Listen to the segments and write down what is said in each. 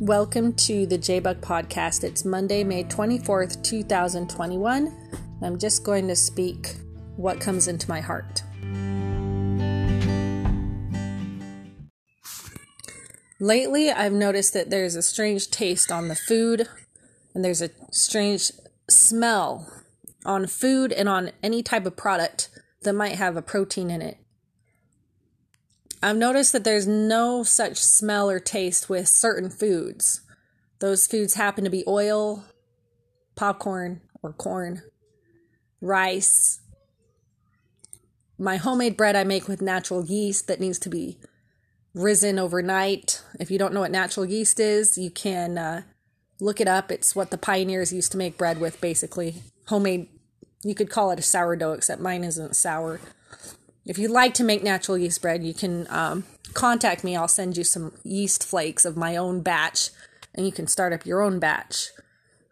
Welcome to the JBuck Podcast. It's Monday, May 24th, 2021. I'm just going to speak what comes into my heart. Lately, I've noticed that there's a strange taste on the food, and there's a strange smell on food and on any type of product that might have a protein in it. I've noticed that there's no such smell or taste with certain foods. Those foods happen to be oil, popcorn or corn, rice. My homemade bread I make with natural yeast that needs to be risen overnight. If you don't know what natural yeast is, you can uh, look it up. It's what the pioneers used to make bread with, basically. Homemade, you could call it a sourdough, except mine isn't sour. If you'd like to make natural yeast bread, you can um, contact me. I'll send you some yeast flakes of my own batch, and you can start up your own batch.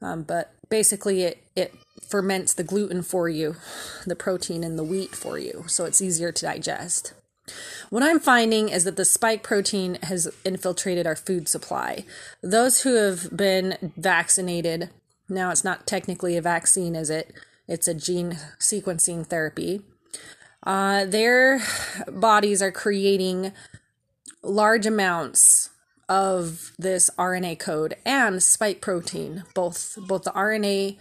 Um, but basically, it, it ferments the gluten for you, the protein in the wheat for you, so it's easier to digest. What I'm finding is that the spike protein has infiltrated our food supply. Those who have been vaccinated, now it's not technically a vaccine, is it? It's a gene sequencing therapy uh, their bodies are creating large amounts of this RNA code and spike protein, both both the RNA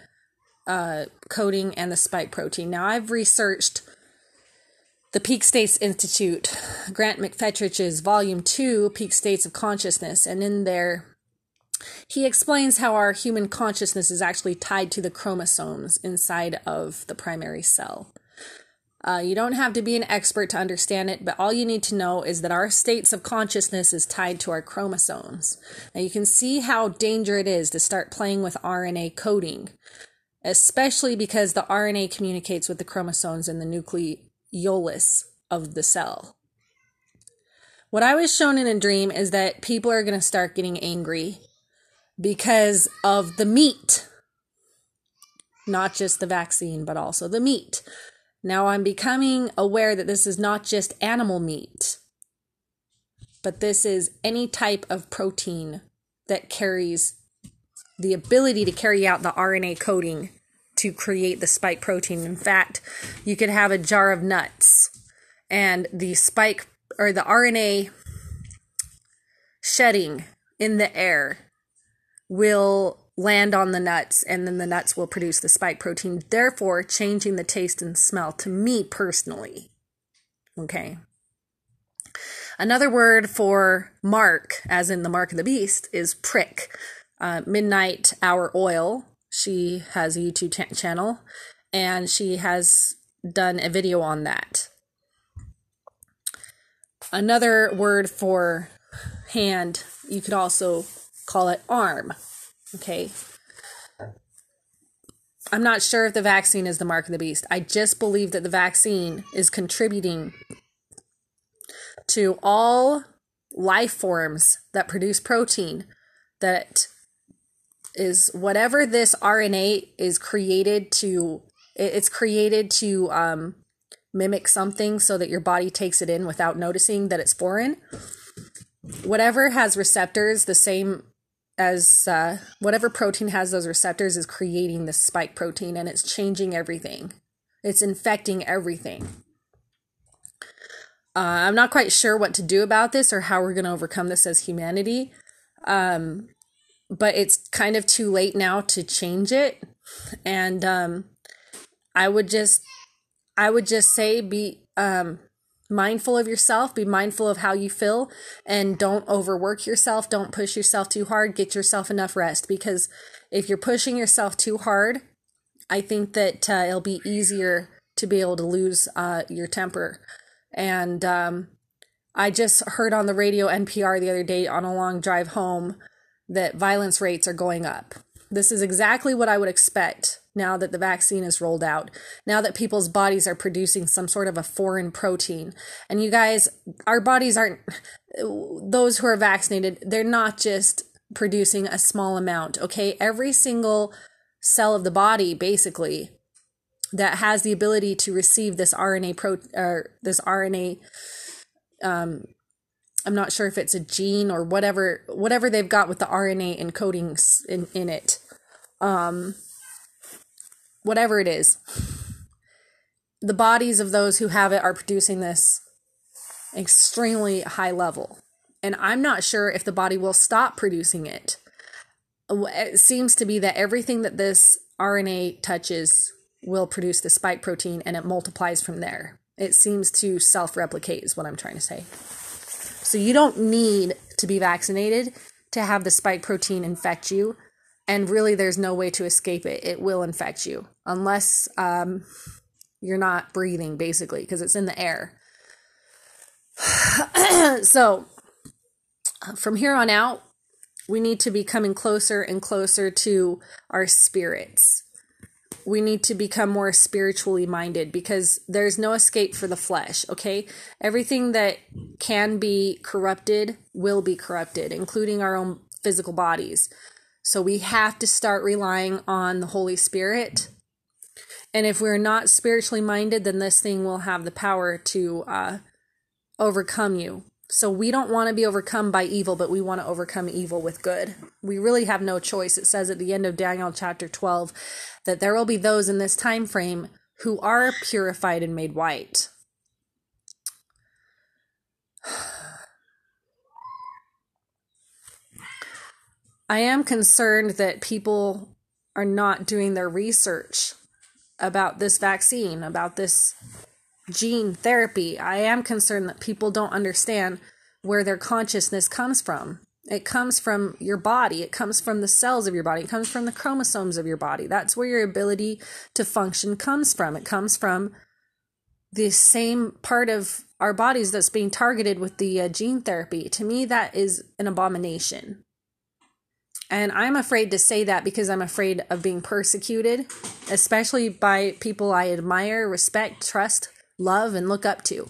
uh, coding and the spike protein. Now, I've researched the Peak States Institute, Grant McFetridge's Volume 2, Peak States of Consciousness, and in there, he explains how our human consciousness is actually tied to the chromosomes inside of the primary cell. Uh, you don't have to be an expert to understand it, but all you need to know is that our states of consciousness is tied to our chromosomes. Now you can see how dangerous it is to start playing with RNA coding, especially because the RNA communicates with the chromosomes in the nucleolus of the cell. What I was shown in a dream is that people are going to start getting angry because of the meat. Not just the vaccine, but also the meat. Now I'm becoming aware that this is not just animal meat, but this is any type of protein that carries the ability to carry out the RNA coding to create the spike protein. In fact, you could have a jar of nuts and the spike or the RNA shedding in the air will land on the nuts and then the nuts will produce the spike protein, therefore changing the taste and smell to me personally. Okay. Another word for mark, as in the mark of the beast, is prick. Uh, Midnight Hour Oil, she has a YouTube t- channel and she has done a video on that. Another word for hand, you could also call it arm. Okay. I'm not sure if the vaccine is the mark of the beast. I just believe that the vaccine is contributing to all life forms that produce protein that is whatever this RNA is created to it's created to um, mimic something so that your body takes it in without noticing that it's foreign. Whatever has receptors, the same as uh, whatever protein has those receptors is creating the spike protein and it's changing everything. It's infecting everything. Uh, I'm not quite sure what to do about this or how we're going to overcome this as humanity. Um, but it's kind of too late now to change it. And um, I would just, I would just say be um, mindful of yourself, be mindful of how you feel, and don't overwork yourself. Don't push yourself too hard. Get yourself enough rest because if you're pushing yourself too hard, I think that uh, it'll be easier to be able to lose uh, your temper. And um, I just heard on the radio NPR the other day on a long drive home that violence rates are going up. This is exactly what I would expect now that the vaccine is rolled out, now that people's bodies are producing some sort of a foreign protein. And you guys, our bodies aren't, those who are vaccinated, they're not just producing a small amount, okay? Every single cell of the body, basically, that has the ability to receive this RNA pro or this RNA um, I'm not sure if it's a gene or whatever whatever they've got with the RNA encodings in, in it. Um, whatever it is. The bodies of those who have it are producing this extremely high level. And I'm not sure if the body will stop producing it. It seems to be that everything that this RNA touches will produce the spike protein and it multiplies from there. It seems to self replicate, is what I'm trying to say. So you don't need to be vaccinated to have the spike protein infect you. And really, there's no way to escape it. It will infect you unless um, you're not breathing, basically, because it's in the air. so from here on out, we need to be coming closer and closer to our spirits. We need to become more spiritually minded because there's no escape for the flesh, okay? Everything that can be corrupted will be corrupted, including our own physical bodies. So we have to start relying on the Holy Spirit. And if we're not spiritually minded, then this thing will have the power to uh, overcome you. So we don't want to be overcome by evil, but we want to overcome evil with good. We really have no choice. It says at the end of Daniel chapter 12 that there will be those in this time frame who are purified and made white. I am concerned that people are not doing their research about this vaccine, about this gene therapy, I am concerned that people don't understand where their consciousness comes from. It comes from your body, it comes from the cells of your body, it comes from the chromosomes of your body. That's where your ability to function comes from. It comes from the same part of our bodies that's being targeted with the uh, gene therapy. To me, that is an abomination. And I'm afraid to say that because I'm afraid of being persecuted, especially by people I admire, respect, trust, love and look up to.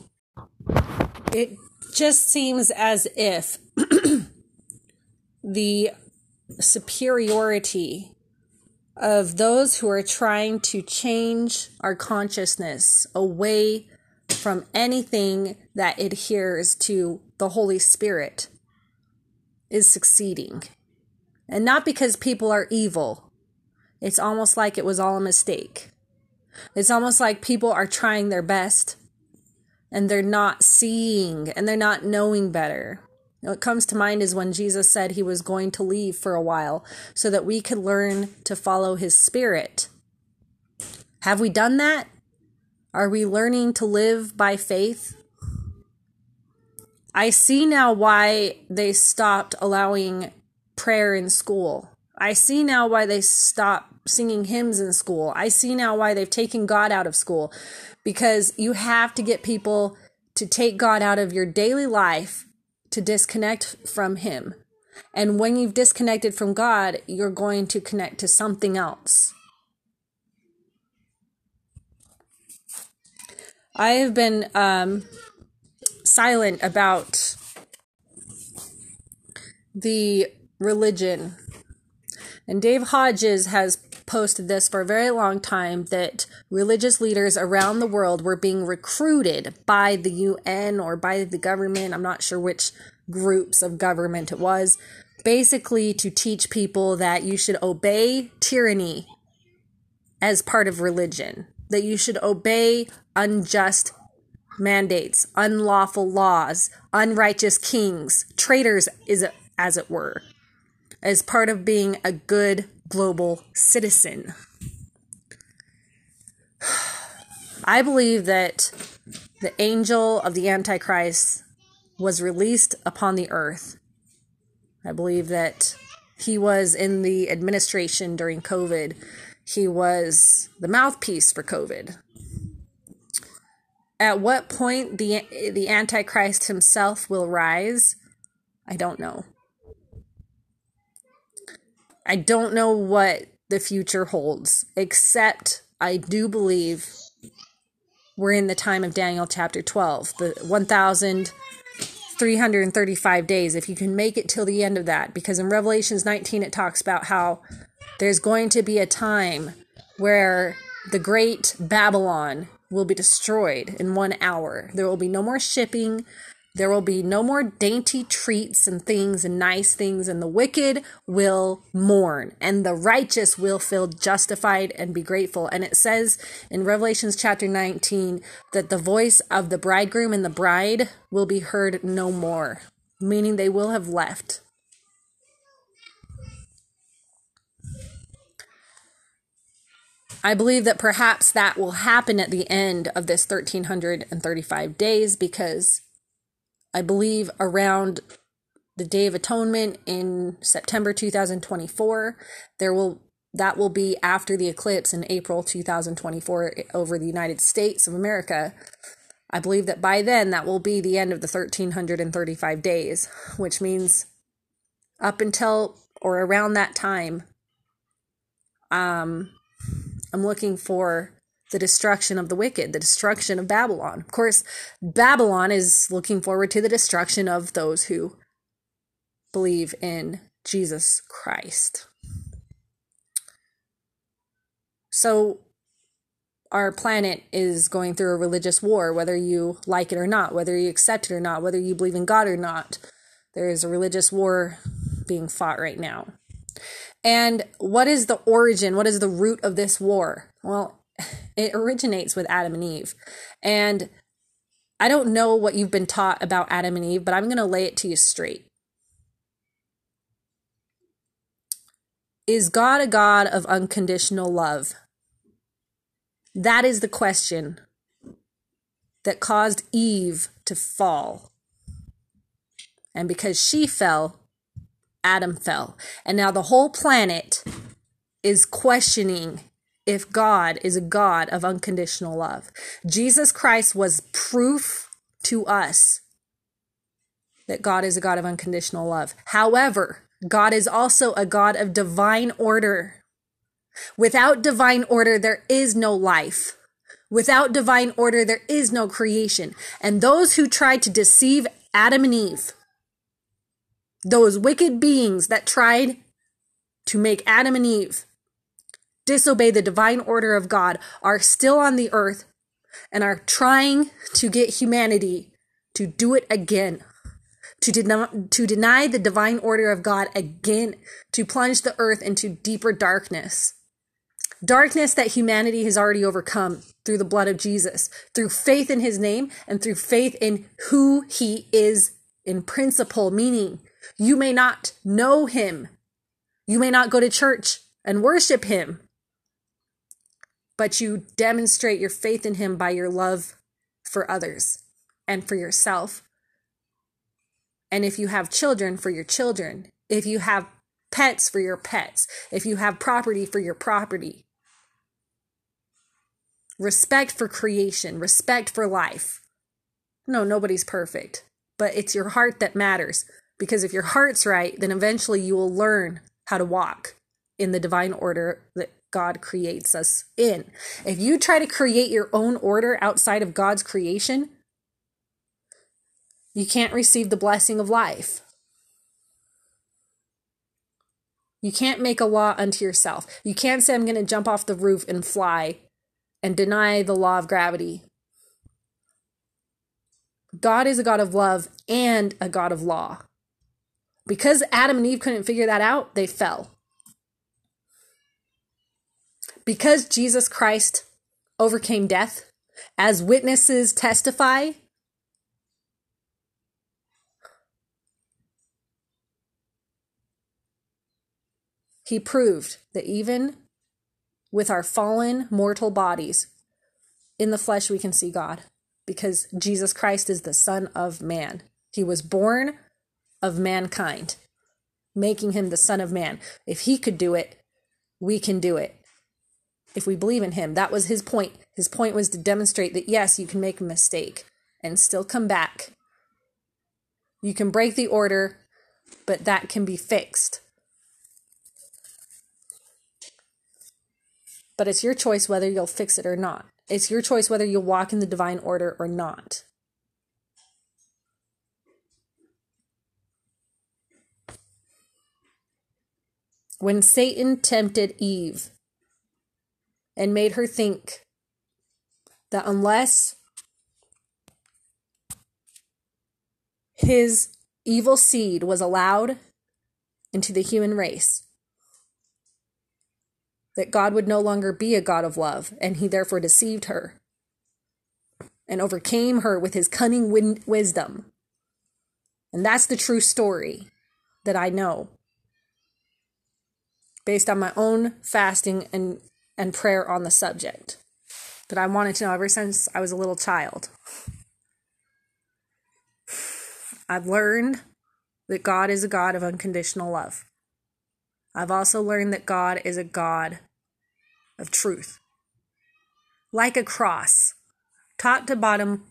It just seems as if the superiority of those who are trying to change our consciousness away from anything that adheres to the Holy Spirit is succeeding. And not because people are evil, it's almost like it was all a mistake. It's almost like people are trying their best and they're not seeing and they're not knowing better. What comes to mind is when Jesus said he was going to leave for a while so that we could learn to follow his spirit. Have we done that? Are we learning to live by faith? I see now why they stopped allowing prayer in school. I see now why they stop singing hymns in school. I see now why they've taken God out of school because you have to get people to take God out of your daily life to disconnect from Him. And when you've disconnected from God, you're going to connect to something else. I have been um, silent about the religion. And Dave Hodges has posted this for a very long time that religious leaders around the world were being recruited by the UN or by the government. I'm not sure which groups of government it was, basically to teach people that you should obey tyranny as part of religion, that you should obey unjust mandates, unlawful laws, unrighteous kings, traitors, is as it were, as part of being a good global citizen. I believe that the angel of the Antichrist was released upon the earth. I believe that he was in the administration during COVID. He was the mouthpiece for COVID. At what point the the Antichrist himself will rise, I don't know. I don't know what the future holds, except I do believe we're in the time of Daniel chapter 12, the 1,335 days, if you can make it till the end of that. Because in Revelations 19, it talks about how there's going to be a time where the great Babylon will be destroyed in one hour. There will be no more shipping, There will be no more dainty treats and things and nice things, and the wicked will mourn, and the righteous will feel justified and be grateful. And it says in Revelations chapter 19 that the voice of the bridegroom and the bride will be heard no more, meaning they will have left. I believe that perhaps that will happen at the end of this 1335 days because I believe around the Day of Atonement in September 2024, there will that will be after the eclipse in April 2024 over the United States of America. I believe that by then that will be the end of the 1335 days, which means up until or around that time um I'm looking for the destruction of the wicked, the destruction of Babylon. Of course, Babylon is looking forward to the destruction of those who believe in Jesus Christ. So, our planet is going through a religious war, whether you like it or not, whether you accept it or not, whether you believe in God or not. There is a religious war being fought right now. And what is the origin? What is the root of this war? Well, it originates with Adam and Eve. And I don't know what you've been taught about Adam and Eve, but I'm going to lay it to you straight. Is God a God of unconditional love? That is the question that caused Eve to fall. And because she fell, Adam fell. And now the whole planet is questioning if God is a God of unconditional love. Jesus Christ was proof to us that God is a God of unconditional love. However, God is also a God of divine order. Without divine order, there is no life. Without divine order, there is no creation. And those who tried to deceive Adam and Eve, those wicked beings that tried to make Adam and Eve disobey the divine order of God are still on the earth and are trying to get humanity to do it again. To, deny to deny the divine order of God again, to plunge the earth into deeper darkness. Darkness that humanity has already overcome through the blood of Jesus, through faith in his name, and through faith in who he is in principle, meaning you may not know him. You may not go to church and worship him, but you demonstrate your faith in him by your love for others and for yourself. And if you have children, for your children. If you have pets, for your pets. If you have property, for your property. Respect for creation, respect for life. No, nobody's perfect, but it's your heart that matters. Because if your heart's right, then eventually you will learn how to walk in the divine order that God creates us in. If you try to create your own order outside of God's creation, you can't receive the blessing of life. You can't make a law unto yourself. You can't say, I'm going to jump off the roof and fly and deny the law of gravity. God is a God of love and a God of law. Because Adam and Eve couldn't figure that out, they fell. Because Jesus Christ overcame death, as witnesses testify, he proved that even with our fallen mortal bodies, in the flesh we can see God because Jesus Christ is the Son of Man. He was born of mankind, making him the Son of Man. If he could do it, we can do it. If we believe in him, that was his point. His point was to demonstrate that yes, you can make a mistake and still come back. You can break the order, but that can be fixed. But it's your choice whether you'll fix it or not. It's your choice whether you'll walk in the divine order or not. when Satan tempted Eve and made her think that unless his evil seed was allowed into the human race. That God would no longer be a God of love, and he therefore deceived her and overcame her with his cunning win- wisdom. And that's the true story that I know based on my own fasting and, and prayer on the subject that I wanted to know ever since I was a little child. I've learned that God is a God of unconditional love. I've also learned that God is a God of truth. Like a cross, top to bottom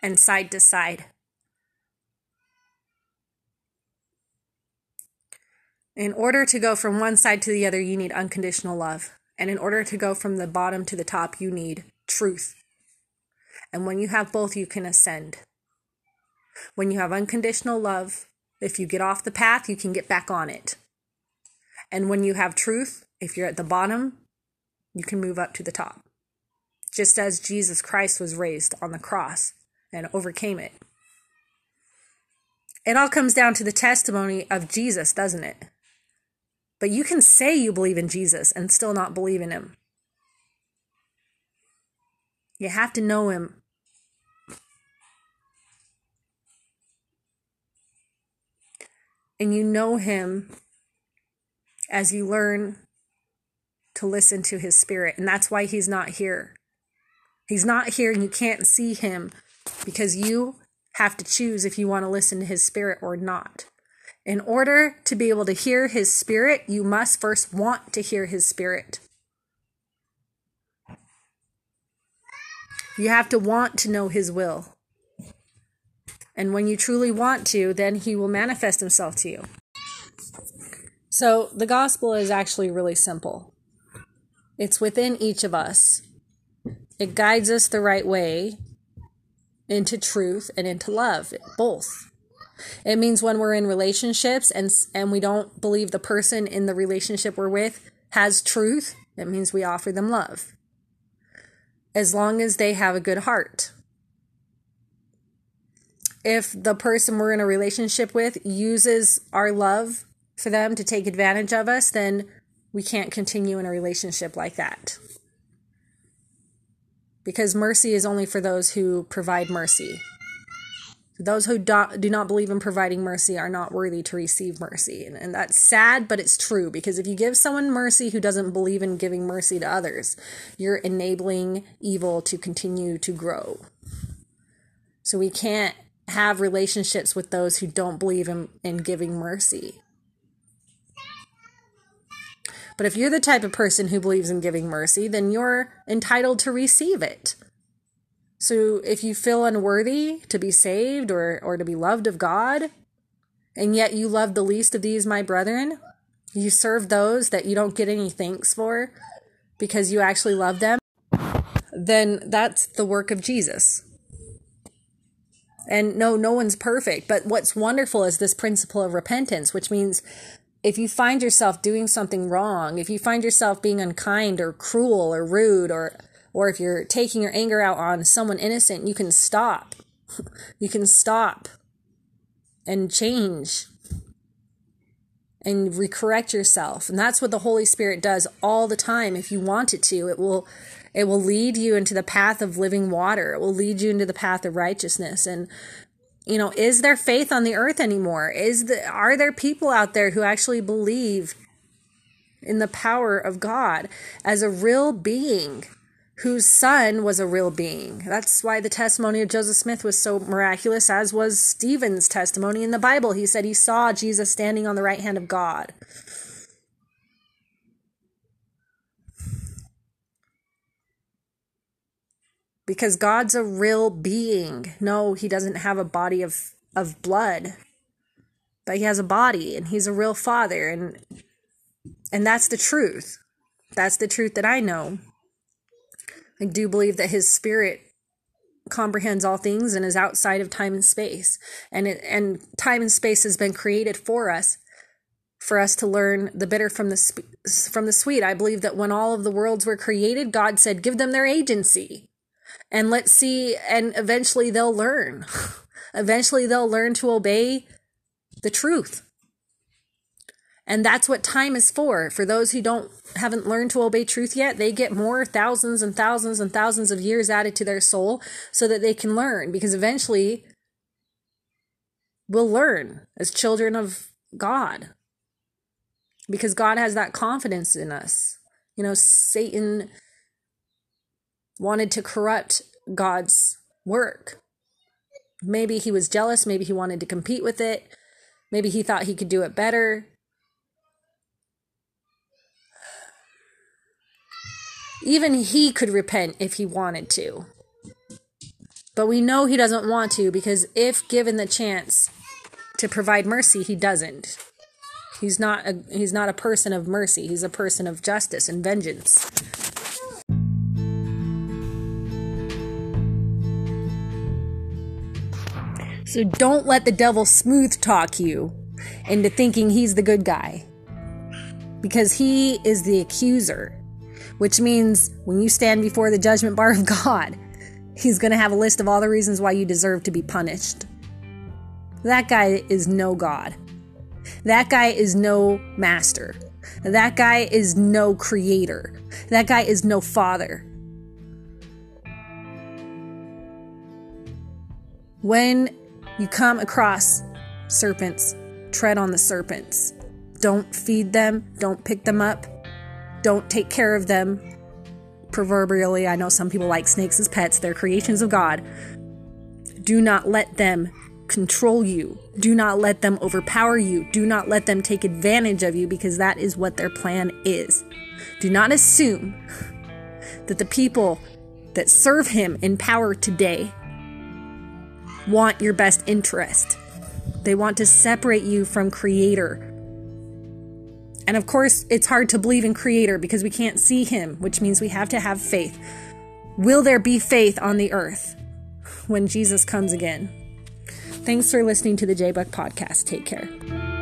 and side to side. In order to go from one side to the other, you need unconditional love. And in order to go from the bottom to the top, you need truth. And when you have both, you can ascend. When you have unconditional love, if you get off the path, you can get back on it. And when you have truth, if you're at the bottom, you can move up to the top. Just as Jesus Christ was raised on the cross and overcame it. It all comes down to the testimony of Jesus, doesn't it? But you can say you believe in Jesus and still not believe in him. You have to know him. And you know him as you learn to listen to his spirit. And that's why he's not here. He's not here and you can't see him because you have to choose if you want to listen to his spirit or not. In order to be able to hear his spirit, you must first want to hear his spirit. You have to want to know his will. And when you truly want to, then he will manifest himself to you. So the gospel is actually really simple. It's within each of us. It guides us the right way into truth and into love, both. It means when we're in relationships and and we don't believe the person in the relationship we're with has truth, it means we offer them love. As long as they have a good heart. If the person we're in a relationship with uses our love for them to take advantage of us, then we can't continue in a relationship like that. Because mercy is only for those who provide mercy. Those who do, do not believe in providing mercy are not worthy to receive mercy. And, and that's sad, but it's true because if you give someone mercy who doesn't believe in giving mercy to others, you're enabling evil to continue to grow. So we can't have relationships with those who don't believe in, in giving mercy. But if you're the type of person who believes in giving mercy, then you're entitled to receive it. So if you feel unworthy to be saved or, or to be loved of God, and yet you love the least of these, my brethren, you serve those that you don't get any thanks for because you actually love them, then that's the work of Jesus. And no, no one's perfect. But what's wonderful is this principle of repentance, which means if you find yourself doing something wrong, if you find yourself being unkind or cruel or rude or or if you're taking your anger out on someone innocent, you can stop. you can stop and change and recorrect yourself. And that's what the Holy Spirit does all the time if you want it to. It will it will lead you into the path of living water. It will lead you into the path of righteousness and you know, is there faith on the earth anymore? Is the are there people out there who actually believe in the power of God as a real being? Whose son was a real being. That's why the testimony of Joseph Smith was so miraculous, as was Stephen's testimony in the Bible. He said he saw Jesus standing on the right hand of God. Because God's a real being. No, he doesn't have a body of, of blood, but he has a body and he's a real father. And, and that's the truth. That's the truth that I know. I do believe that his spirit comprehends all things and is outside of time and space. And it, and time and space has been created for us for us to learn the bitter from the sp- from the sweet. I believe that when all of the worlds were created, God said, "Give them their agency." And let's see and eventually they'll learn. Eventually, they'll learn to obey the truth. And that's what time is for. For those who don't haven't learned to obey truth yet, they get more thousands and thousands and thousands of years added to their soul so that they can learn because eventually we'll learn as children of God. Because God has that confidence in us. You know, Satan wanted to corrupt God's work. Maybe he was jealous, maybe he wanted to compete with it, maybe he thought he could do it better Even he could repent if he wanted to. But we know he doesn't want to because if given the chance to provide mercy, he doesn't. He's not a he's not a person of mercy. He's a person of justice and vengeance. So don't let the devil smooth talk you into thinking he's the good guy. Because he is the accuser which means when you stand before the judgment bar of God, He's going to have a list of all the reasons why you deserve to be punished. That guy is no God. That guy is no master. That guy is no creator. That guy is no father. When you come across serpents, tread on the serpents. Don't feed them, don't pick them up, don't take care of them. Proverbially, I know some people like snakes as pets, they're creations of God. Do not let them control you. Do not let them overpower you. Do not let them take advantage of you because that is what their plan is. Do not assume that the people that serve him in power today want your best interest. They want to separate you from creator. And of course, it's hard to believe in Creator because we can't see Him, which means we have to have faith. Will there be faith on the earth when Jesus comes again? Thanks for listening to the J Buck podcast. Take care.